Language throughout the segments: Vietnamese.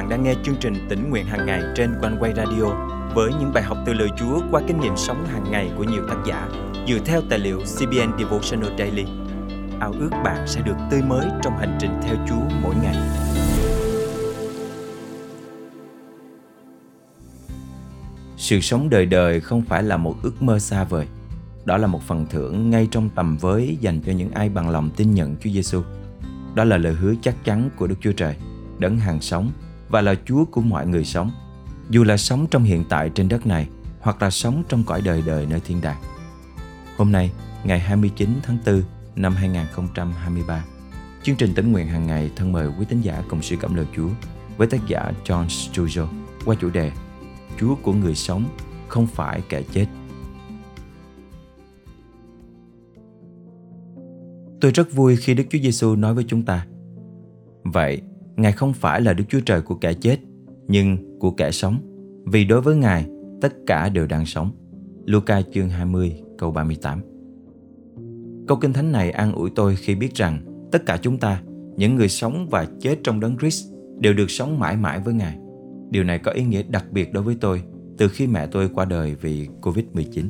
bạn đang nghe chương trình tỉnh nguyện hàng ngày trên quanh quay radio với những bài học từ lời Chúa qua kinh nghiệm sống hàng ngày của nhiều tác giả dựa theo tài liệu CBN Devotional Daily. Ao ước bạn sẽ được tươi mới trong hành trình theo Chúa mỗi ngày. Sự sống đời đời không phải là một ước mơ xa vời. Đó là một phần thưởng ngay trong tầm với dành cho những ai bằng lòng tin nhận Chúa Giêsu. Đó là lời hứa chắc chắn của Đức Chúa Trời, đấng hàng sống và là Chúa của mọi người sống dù là sống trong hiện tại trên đất này hoặc là sống trong cõi đời đời nơi thiên đàng. Hôm nay, ngày 29 tháng 4 năm 2023, chương trình tỉnh nguyện hàng ngày thân mời quý tín giả cùng suy cảm lời Chúa với tác giả John Sturgill qua chủ đề Chúa của người sống không phải kẻ chết. Tôi rất vui khi Đức Chúa Giêsu nói với chúng ta Vậy, Ngài không phải là Đức Chúa Trời của kẻ chết nhưng của kẻ sống. Vì đối với Ngài, tất cả đều đang sống. Luca chương 20 câu 38 Câu kinh thánh này an ủi tôi khi biết rằng tất cả chúng ta, những người sống và chết trong đấng Christ đều được sống mãi mãi với Ngài. Điều này có ý nghĩa đặc biệt đối với tôi từ khi mẹ tôi qua đời vì Covid-19.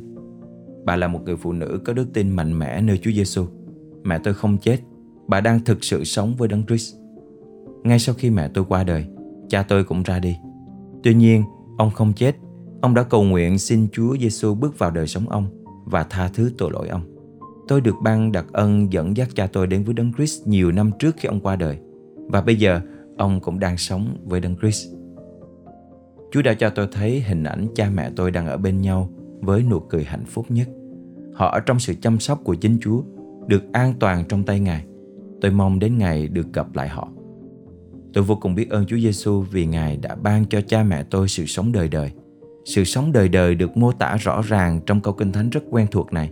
Bà là một người phụ nữ có đức tin mạnh mẽ nơi Chúa Giêsu. Mẹ tôi không chết, bà đang thực sự sống với đấng Christ. Ngay sau khi mẹ tôi qua đời, cha tôi cũng ra đi. Tuy nhiên, ông không chết. Ông đã cầu nguyện xin Chúa Giêsu bước vào đời sống ông và tha thứ tội lỗi ông. Tôi được ban đặc ân dẫn dắt cha tôi đến với Đấng Christ nhiều năm trước khi ông qua đời. Và bây giờ, ông cũng đang sống với Đấng Christ. Chúa đã cho tôi thấy hình ảnh cha mẹ tôi đang ở bên nhau với nụ cười hạnh phúc nhất. Họ ở trong sự chăm sóc của chính Chúa, được an toàn trong tay Ngài. Tôi mong đến ngày được gặp lại họ. Tôi vô cùng biết ơn Chúa Giêsu vì Ngài đã ban cho cha mẹ tôi sự sống đời đời. Sự sống đời đời được mô tả rõ ràng trong câu kinh thánh rất quen thuộc này.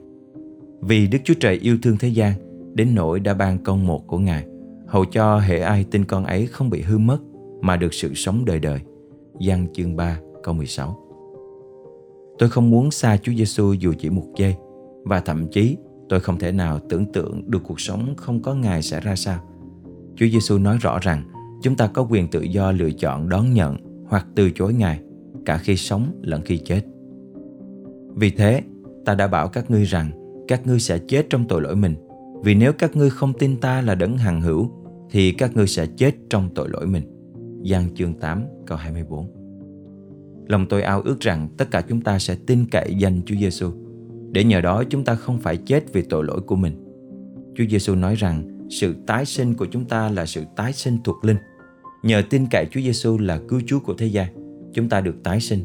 Vì Đức Chúa Trời yêu thương thế gian, đến nỗi đã ban con một của Ngài, hầu cho hệ ai tin con ấy không bị hư mất mà được sự sống đời đời. Giăng chương 3 câu 16 Tôi không muốn xa Chúa Giêsu dù chỉ một giây và thậm chí tôi không thể nào tưởng tượng được cuộc sống không có Ngài sẽ ra sao. Chúa Giêsu nói rõ rằng chúng ta có quyền tự do lựa chọn đón nhận hoặc từ chối Ngài, cả khi sống lẫn khi chết. Vì thế, ta đã bảo các ngươi rằng các ngươi sẽ chết trong tội lỗi mình, vì nếu các ngươi không tin ta là đấng hằng hữu, thì các ngươi sẽ chết trong tội lỗi mình. Giăng chương 8 câu 24 Lòng tôi ao ước rằng tất cả chúng ta sẽ tin cậy danh Chúa Giêsu, để nhờ đó chúng ta không phải chết vì tội lỗi của mình. Chúa Giêsu nói rằng sự tái sinh của chúng ta là sự tái sinh thuộc linh. Nhờ tin cậy Chúa Giêsu là cứu Chúa của thế gian, chúng ta được tái sinh.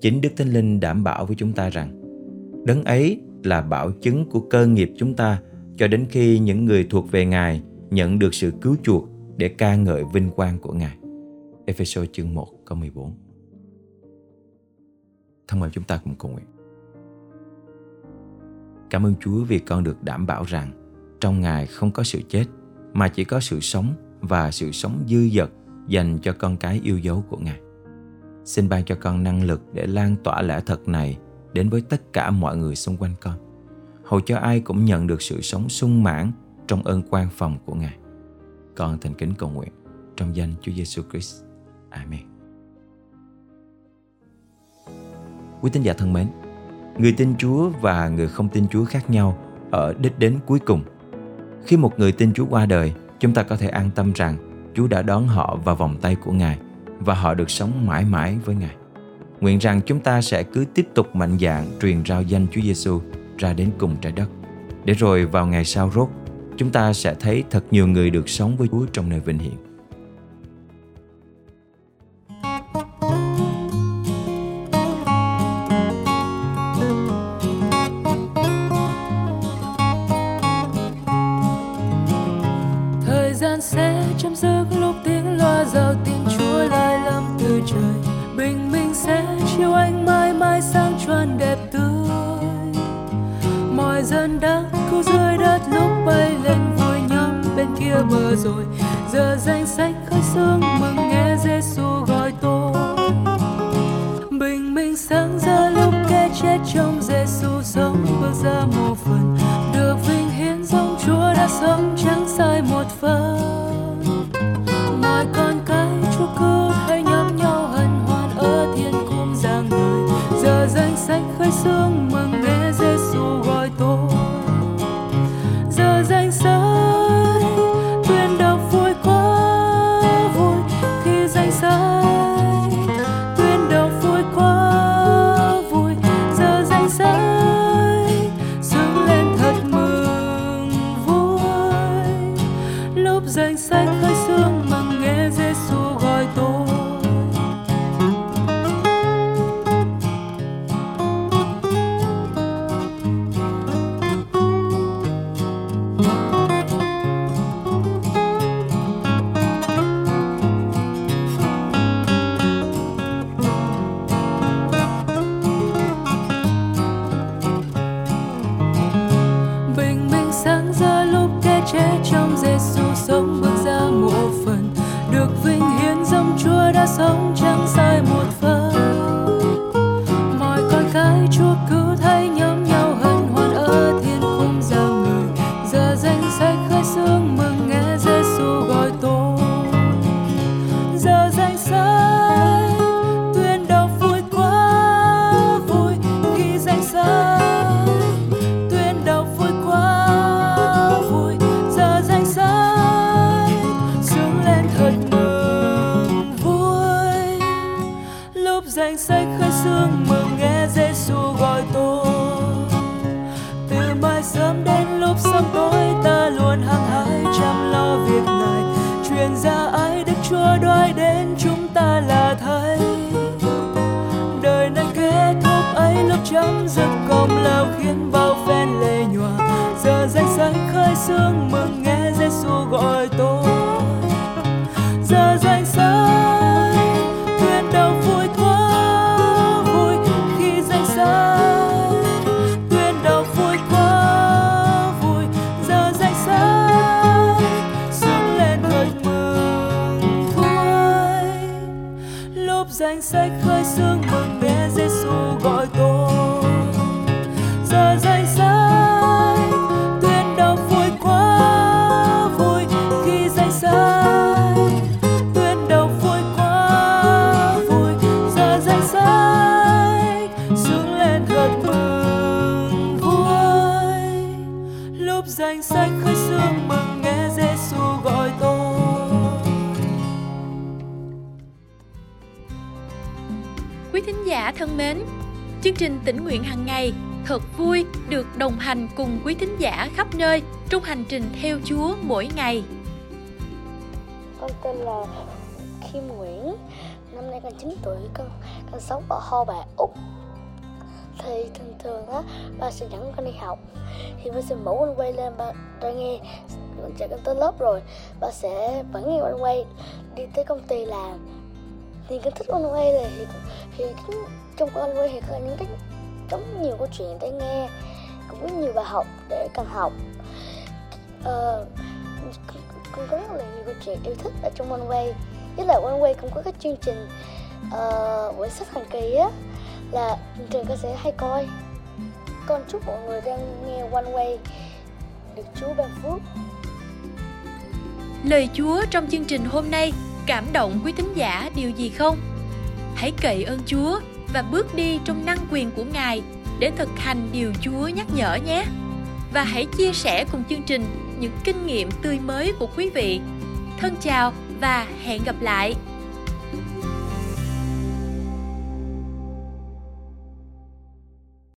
Chính Đức Thánh Linh đảm bảo với chúng ta rằng đấng ấy là bảo chứng của cơ nghiệp chúng ta cho đến khi những người thuộc về Ngài nhận được sự cứu chuộc để ca ngợi vinh quang của Ngài. Ephesos chương 1 câu 14 Thân mời chúng ta cùng cầu nguyện. Cảm ơn Chúa vì con được đảm bảo rằng trong Ngài không có sự chết, mà chỉ có sự sống và sự sống dư dật dành cho con cái yêu dấu của Ngài. Xin ban cho con năng lực để lan tỏa lẽ thật này đến với tất cả mọi người xung quanh con. Hầu cho ai cũng nhận được sự sống sung mãn trong ơn quan phòng của Ngài. Con thành kính cầu nguyện trong danh Chúa Giêsu Christ. Amen. Quý tín giả thân mến, người tin Chúa và người không tin Chúa khác nhau ở đích đến cuối cùng – khi một người tin Chúa qua đời, chúng ta có thể an tâm rằng Chúa đã đón họ vào vòng tay của Ngài và họ được sống mãi mãi với Ngài. Nguyện rằng chúng ta sẽ cứ tiếp tục mạnh dạn truyền rao danh Chúa Giêsu ra đến cùng trái đất. Để rồi vào ngày sau rốt, chúng ta sẽ thấy thật nhiều người được sống với Chúa trong nơi vinh hiển. rồi, giờ danh sách khơi sương mừng nghe Giêsu gọi tôi. Bình minh sáng giờ lúc kẻ chết trong Giêsu sống, bước ra một phần, được vinh hiến dòng Chúa đã sống chẳng sai một phần. Mọi con cái Chúa cứu hãy nhóm nhau hân hoan ở thiên cung giang người giờ danh sách khơi sương mừng nghe Giêsu gọi tôi. Phần. Được vinh hiến dòng Chúa đã sống. Danh sách khơi sương mừng nghe Giêsu gọi tôi. Từ mai sớm đến lúc sớm tối ta luôn hăng hái chăm lo việc này. Truyền ra ai đức chúa đoái đến chúng ta là thấy đời này kết thúc ấy, lúc chấm dứt công lao khiến bao phen lệ nhòa. Giờ danh sách khơi sương mừng nghe Giêsu gọi tôi. Sương mừng nghe Giêsu gọi tôi Quý thính giả thân mến, chương trình tỉnh nguyện hàng ngày thật vui được đồng hành cùng quý thính giả khắp nơi trong hành trình theo Chúa mỗi ngày. Con tên là Kim Nguyễn Năm nay con 9 tuổi Con, con sống ở Ho Bà, Úc thì thường thường á Ba sẽ dẫn con đi học. Thì ba sẽ mở quanh quay lên ba ra nghe. Con chạy con tới lớp rồi Ba sẽ vẫn nghe quanh quay. Đi tới công ty làm Thì con thích quanh quay này Thì, thì trong quanh quay thì có những cái Có nhiều câu chuyện để nghe Cũng có nhiều bài học để cần học. Ờ, con, con có rất là nhiều câu chuyện yêu thích ở trong One Way với lại One Way cũng có cái chương trình ờ, uh, buổi sách hàng kỳ á là chương trình con sẽ hay coi con chúc mọi người đang nghe One Way được Chúa ban phước Lời Chúa trong chương trình hôm nay cảm động quý thính giả điều gì không? Hãy cậy ơn Chúa và bước đi trong năng quyền của Ngài để thực hành điều Chúa nhắc nhở nhé. Và hãy chia sẻ cùng chương trình những kinh nghiệm tươi mới của quý vị. Thân chào và hẹn gặp lại.